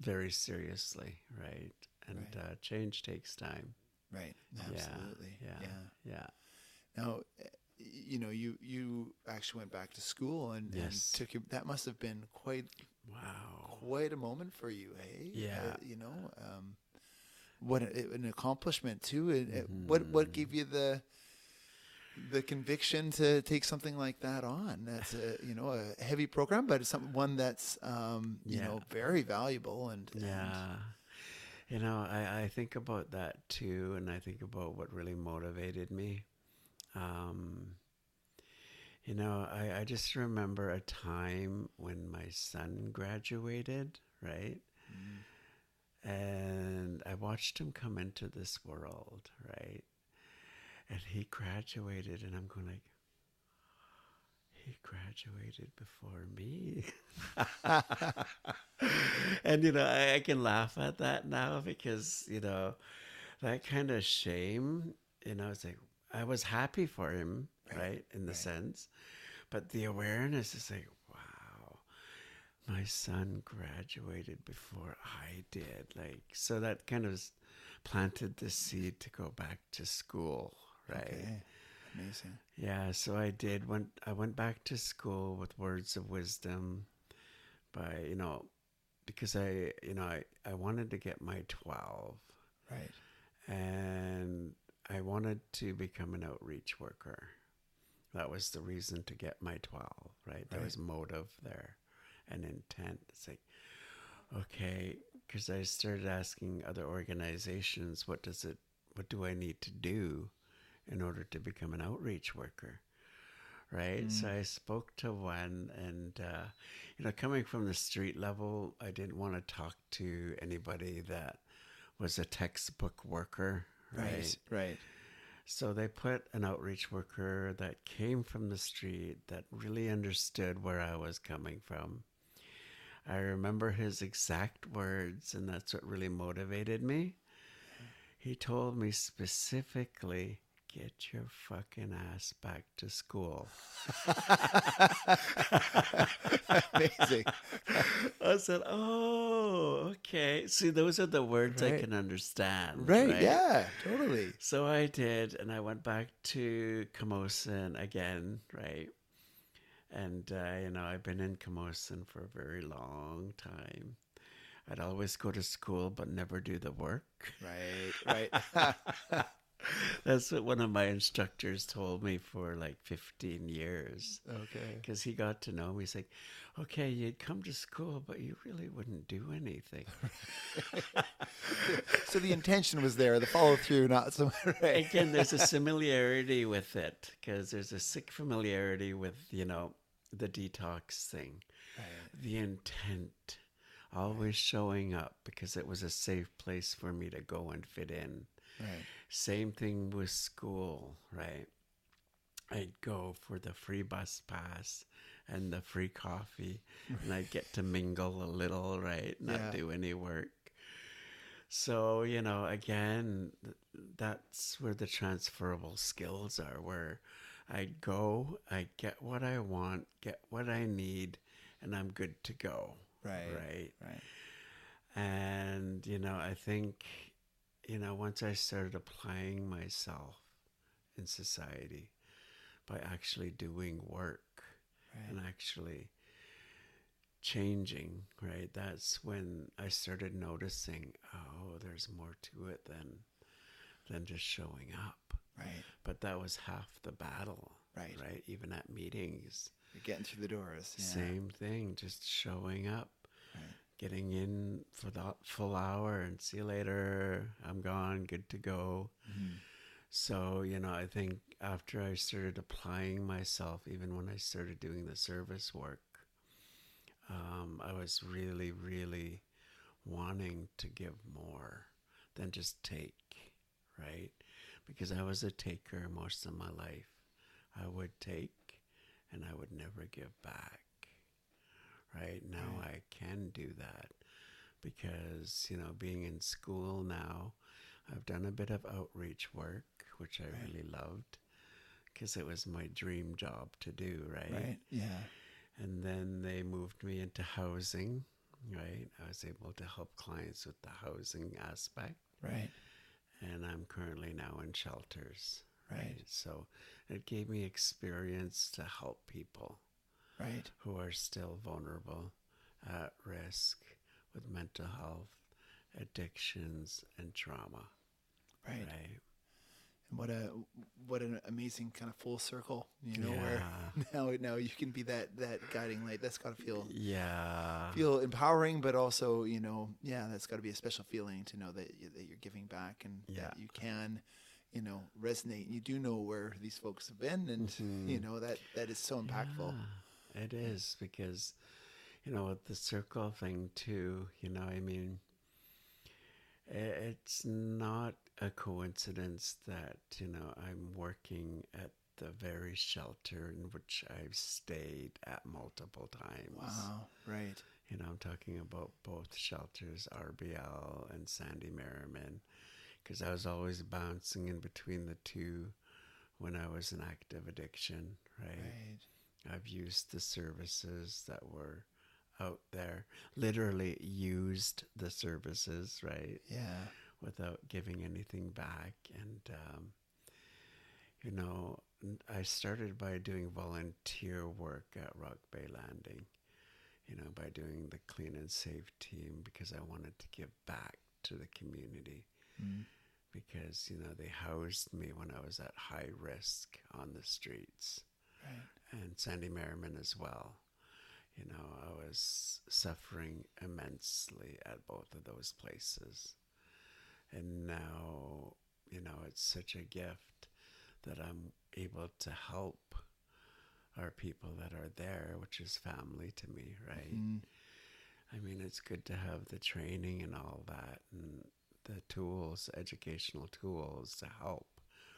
very seriously, right? And Right. Uh, change takes time. right absolutely Yeah, yeah yeah. Now, eh, you know, you you actually went back to school and, Yes. and took your, that must have been quite Wow. quite a moment for you, hey? Yeah. Uh, you know, um, what a, an accomplishment too. And uh, what Mm-hmm. what gave you the the conviction to take something like that on? That's a you know a heavy program, but it's some one that's um, you Yeah. know very valuable and, and Yeah. You know, I, I think about that too, and I think about what really motivated me. Um, you know, I, I just remember a time when my son graduated, right? And I watched him come into this world, right? And he graduated, and I'm going like, he graduated before me. and you know, I, I can laugh at that now because you know that kind of shame. You know, it's like I was happy for him, Right, right, in the right. sense, but the awareness is like, wow, my son graduated before I did. Like, so that kind of planted the seed to go back to school, right? Okay. Amazing. Yeah, so I did. Went I went back to school with words of wisdom, by you know, because I you know I I wanted to get my twelve, Right. and I wanted to become an outreach worker. That was the reason to get my twelve. Right, there Right. was motive there, and intent. It's like, okay, because I started asking other organizations, what does it, what do I need to do in order to become an outreach worker? Right. So I spoke to one, and, uh, you know, coming from the street level, I didn't want to talk to anybody that was a textbook worker. Right. Right. Right. So they put an outreach worker that came from the street that really understood where I was coming from. I remember his exact words, and that's what really motivated me. He told me specifically, get your fucking ass back to school. Amazing. I said, oh, okay. See, those are the words I can understand. Right, Yeah. Totally. So I did, and I went back to Camosun again, right? And, uh, you know, I've been in Camosun for a very long time. I'd always go to school, but never do the work. Right. Right. That's what one of my instructors told me for like 15 years. Okay. Because he got to know me. He's like, okay, you'd come to school, but you really wouldn't do anything. so the intention was there, the follow through, not so. Right. Again, there's a similarity with it because there's a sick familiarity with, you know, the detox thing, Right. the intent, always showing up because it was a safe place for me to go and fit in. Right. Same thing with school, right? I'd go for the free bus pass and the free coffee, and I'd get to mingle a little, right? Not Yeah. do any work. So, you know, again, that's where the transferable skills are, where I'd go, I get what I want, get what I need, and I'm good to go. Right. Right. Right. And, you know, I think, you know, once I started applying myself in society by actually doing work Right. and actually changing, right? That's when I started noticing, oh, there's more to it than than just showing up. Right. But that was half the battle. Right. Right. Even at meetings. You're getting through the doors. Yeah. Same thing, just showing up Right. Getting in for the full hour and see you later. I'm gone, good to go. Mhm. So, you know, I think after I started applying myself, even when I started doing the service work, um, I was really, really wanting to give more than just take, right? Because I was a taker most of my life. I would take and I would never give back. Right now, I can do that because, you know, being in school now, I've done a bit of outreach work, which I Right. really loved because it was my dream job to do, right? Right. Yeah. And then they moved me into housing, right? I was able to help clients with the housing aspect, Right. and I'm currently now in shelters, Right. So it gave me experience to help people Right. who are still vulnerable, at risk with mental health, addictions, and trauma, Right. right? And what a what an amazing kind of full circle, you know, where now now you can be that that guiding light. That's got to feel Yeah. feel empowering, but also you know, yeah, that's got to be a special feeling to know that you, that you're giving back and Yeah. that you can, you know, resonate. You do know where these folks have been, and you Mhm. know that that is so impactful. Yeah, it is because, you know, with the circle thing too, you know, I mean, it's not a coincidence that, you know, I'm working at the very shelter in which I've stayed at multiple times. Wow. Right. You know, I'm talking about both shelters, RBL and Sandy Merriman, because I was always bouncing in between the two when I was in active addiction, right? Right. I've used the services that were out there, literally used the services, right? Yeah. Without giving anything back. And, um, you know, I started by doing volunteer work at Rock Bay Landing, you know, by doing the clean and safe team because I wanted to give back to the community Mm. because, you know, they housed me when I was at high risk on the streets Right. And Sandy Merriman as well. You know, I was suffering immensely at both of those places. And now, you know, it's such a gift that I'm able to help our people that are there, which is family to me, right? Mm. I mean, it's good to have the training and all that and the tools, educational tools to help,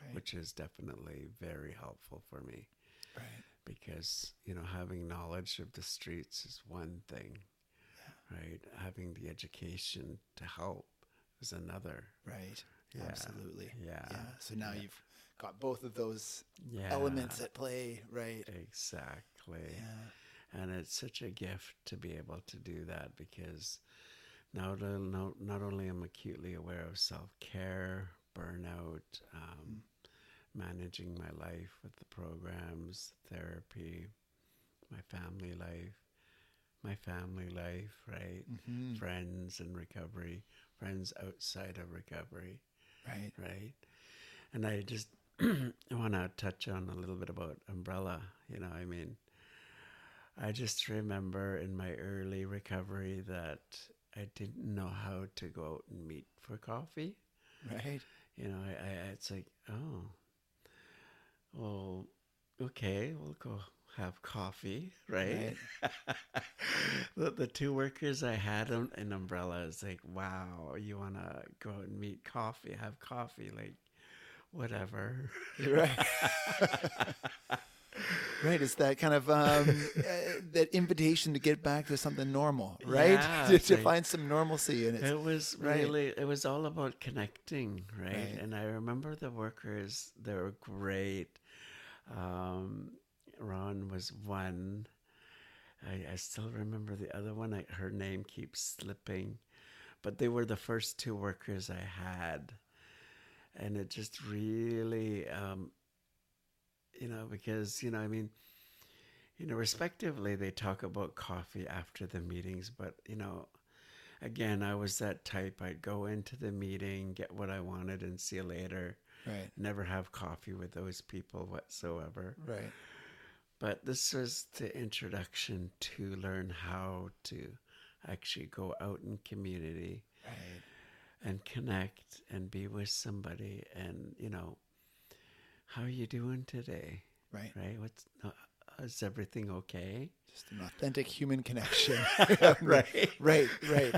Right. which is definitely very helpful for me Right. Because you know having knowledge of the streets is one thing right having the education to help is another Right. Yeah. Absolutely. Yeah. Yeah. So now Yeah. you've got both of those yeah elements at play. Right. exactly Yeah. and it's such a gift to be able to do that because now to not only am I acutely aware of self-care burnout um, managing my life with the programs therapy my family life my family life right hmm friends in recovery friends outside of recovery Right. right and I just want to touch on a little bit about umbrella. You know, I mean, I just remember in my early recovery that I didn't know how to go out and meet for coffee. Right. You know, I, I it's like, oh, well, okay, we'll go have coffee, right? the, the two workers I had in Umbrella is like, wow, you want to go out and meet coffee, have coffee, like, whatever. Right. right. It's that kind of um, uh, that invitation to get back to something normal, right? Yeah, to, to find some normalcy in it. It was Right. really, it was all about connecting, right? Right. And I remember the workers, they were great. Um, Ron was one. I, I still remember the other one. I, her name keeps slipping, but they were the first two workers I had. And it just really, um, you know, because, you know, I mean, you know, respectively, they talk about coffee after the meetings, but, you know, again, I was that type. I'd go into the meeting, get what I wanted, and see you later. Right. Never have coffee with those people whatsoever. Right. But this was the introduction to learn how to actually go out in community Right. and connect and be with somebody and, you know, how are you doing today? Right. Right? What's uh, is everything okay? Just an authentic human connection. Right. Right. Right.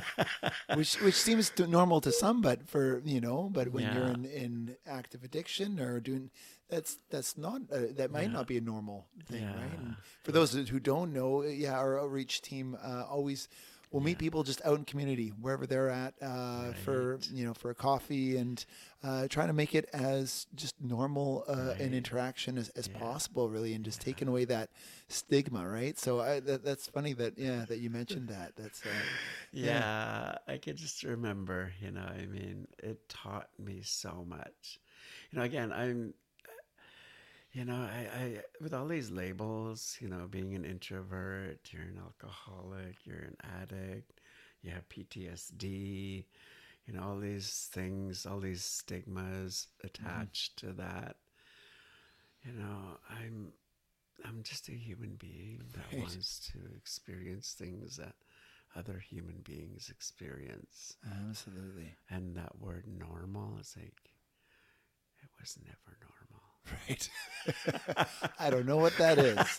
which which seems to, normal to some, but for you know, but when you're in, in active addiction or doing that's that's not uh, that might Yeah. not be a normal thing, right? And for those who don't know, yeah, our outreach team uh, always will meet people just out in community wherever they're at uh, for you know for a coffee and uh, trying to make it as just normal uh, an interaction as, as Yeah. possible, really, and just taking away that stigma, right? So I, that, that's funny that yeah that you mentioned that. That's uh, yeah, I could just remember, you know, I mean, it taught me so much. You know, again, I'm, you know, I, I, with all these labels, you know, being an introvert, you're an alcoholic, you're an addict, you have PTSD, you know, all these things, all these stigmas mm-hmm. attached to that. You know, I'm, I'm just a human being that Right. wants to experience things that other human beings experience. absolutely And that word normal is like, it was never normal. Right. I don't know what that is.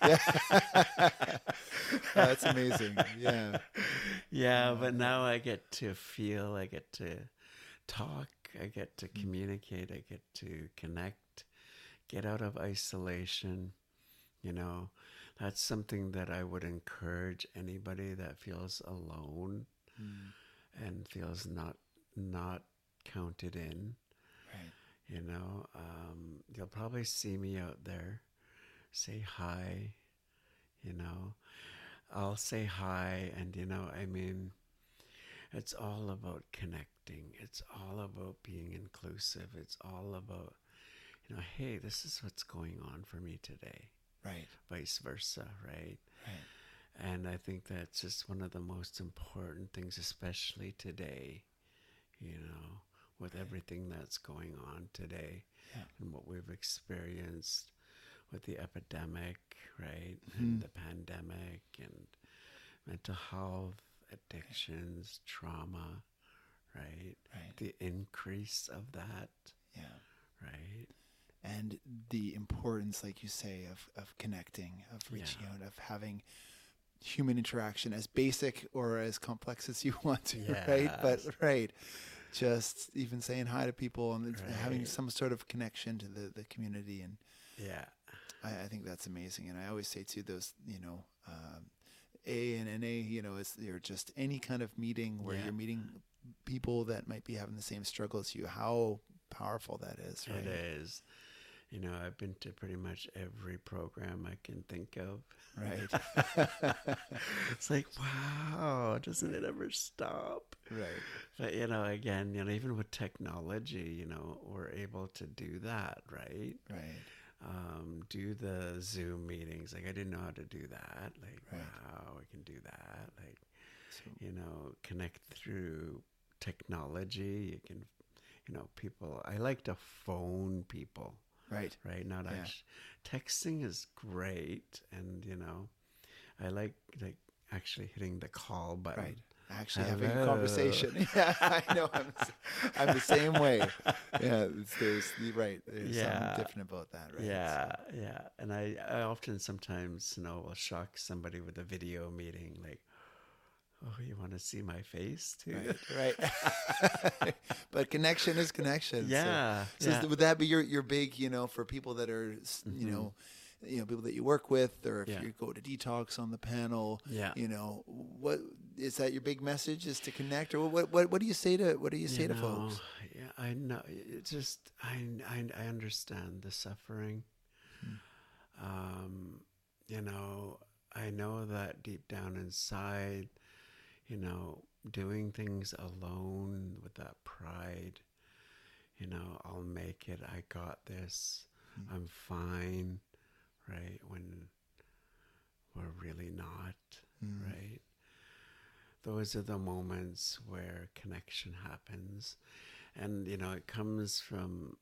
That's amazing. Yeah. Yeah, but now I get to feel, I get to talk, I get to mm. communicate, I get to connect, get out of isolation. You know, that's something that I would encourage anybody that feels alone mm. and feels not not counted in. You know, um, you'll probably see me out there. Say hi. You know, I'll say hi, and you know, I mean, it's all about connecting. It's all about being inclusive. It's all about, you know, hey, this is what's going on for me today, Right. vice versa, right? Right. And I think that's just one of the most important things, especially today, you know, with everything that's going on today Yeah. and what we've experienced with the epidemic, right? Mhm. And the pandemic and mental health, addictions, trauma, right? Right. The increase of that, Yeah. right? and the importance, like you say, of, of connecting, of reaching Yeah. out, of having human interaction, as basic or as complex as you want to, right? But right, just even saying hi to people and having some sort of connection to the, the community, and Yeah. I, I think that's amazing. And I always say too, those you know, um, A and NA, you know, is you're just any kind of meeting where Yeah. you're meeting people that might be having the same struggle as you. How powerful that is, right? It is. You know, I've been to pretty much every program I can think of. Right. it's like, wow, doesn't it ever stop? right. But, you know, again, you know, even with technology, you know, we're able to do that, right? Right. Um, do the Zoom meetings. Like, I didn't know how to do that. Like, Right. wow, I can do that. Like, So, you know, connect through technology. You can you know, people. I like to phone people, Right. right? Not Yeah. actually texting is great, and you know, I like like actually hitting the call button. Right. Actually having a conversation. Yeah, I know. I'm, I'm the same way. Yeah, it's, there's right. There's Yeah. something different about that, right? Yeah, yeah. And I, I often sometimes, you know, will shock somebody with a video meeting, like, oh, you want to see my face too? Right. Right. but connection is connection. Yeah. So, yeah. is- would that be your, your big, you know, for people that are, s you know, you know, people that you work with, or if Yeah. you go to detox on the panel, yeah. you know, what is that your big message is to connect, or what, what, what do you say to, what do you say to folks? Yeah, I know. It's just I, I I understand the suffering. Hmm. Um, you know, I know that deep down inside, you know, doing things alone with that pride, you know, I'll make it. I got this. Hmm. I'm fine, right? When we're really not, Mm. right? Those are the moments where connection happens. And, you know, it comes from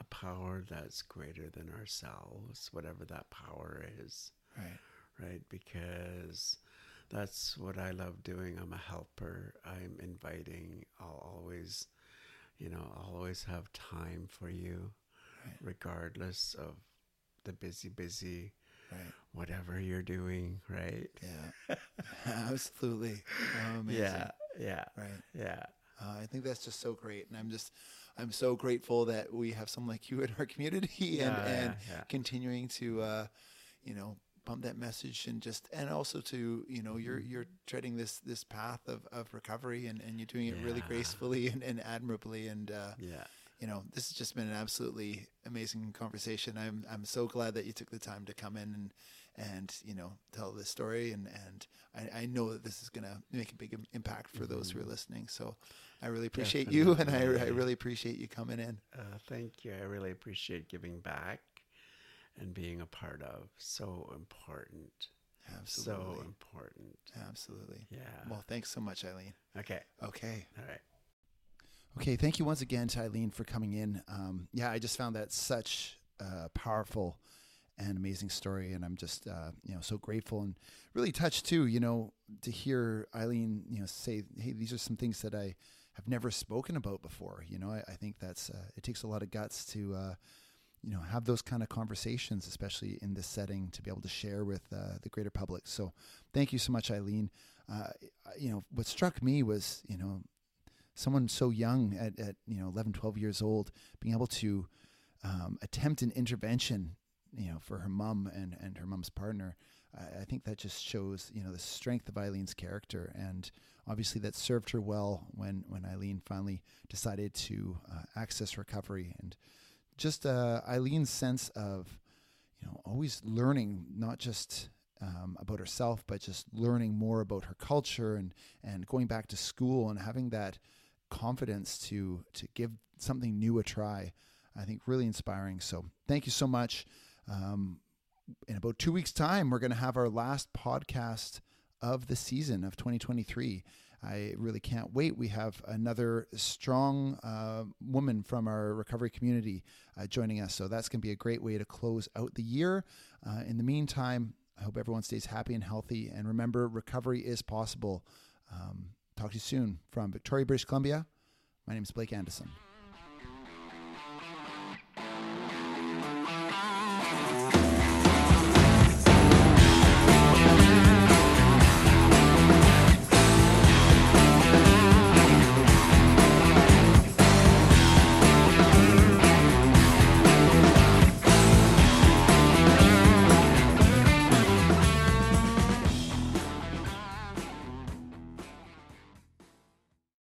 a power that's greater than ourselves, whatever that power is, Right. right? Because that's what I love doing. I'm a helper. I'm inviting. I'll always, you know, I'll always have time for you, Right. regardless of the busy, busy, Right. whatever you're doing, right? Yeah. Absolutely. Oh, amazing. Yeah, yeah, Right. yeah. Uh, I think that's just so great, and I'm just, I'm so grateful that we have someone like you in our community, and Yeah, and yeah, yeah. continuing to, uh, you know, pump that message, and just, and also to, you know, you're Mm-hmm. you're treading this this path of, of recovery, and, and you're doing it really gracefully and, and admirably, and uh, Yeah. you know, this has just been an absolutely amazing conversation. I'm I'm so glad that you took the time to come in and and you know tell this story, and and I, I know that this is gonna make a big impact for those who are listening. So I really appreciate you, and I I really appreciate you coming in. Uh, thank you. I really appreciate giving back and being a part of. So important. Absolutely, So important. absolutely. Yeah. Well, thanks so much, Eileen. okay. Okay. All right. Okay, thank you once again to Eileen for coming in. Um, yeah, I just found that such a powerful and amazing story, and I'm just uh, you know so grateful and really touched too. You know, to hear Eileen you know say, "Hey, these are some things that I have never spoken about before." You know, I, I think that's uh, it takes a lot of guts to. You know, have those kind of conversations, especially in this setting, to be able to share with uh, the greater public. So, thank you so much, Eileen. Uh, you know, what struck me was, you know, someone so young at, at you know 11 12 years old being able to um, attempt an intervention you know for her mom and and her mom's partner I, I think that just shows you know the strength of eileen's character and obviously that served her well when when eileen finally decided to uh, access recovery and just uh, eileen's sense of you know always learning not just um, about herself but just learning more about her culture and and going back to school and having that confidence to to give something new a try. I think really inspiring. So thank you so much. Um, in about two weeks' time, we're going to have our last podcast of the season of 2023. I really can't wait. We have another strong uh, woman from our recovery community uh, joining us. So that's going to be a great way to close out the year. Uh, in the meantime, I hope everyone stays happy and healthy. And remember, recovery is possible. Um, talk to you soon from Victoria, British Columbia. My name is Blake Anderson.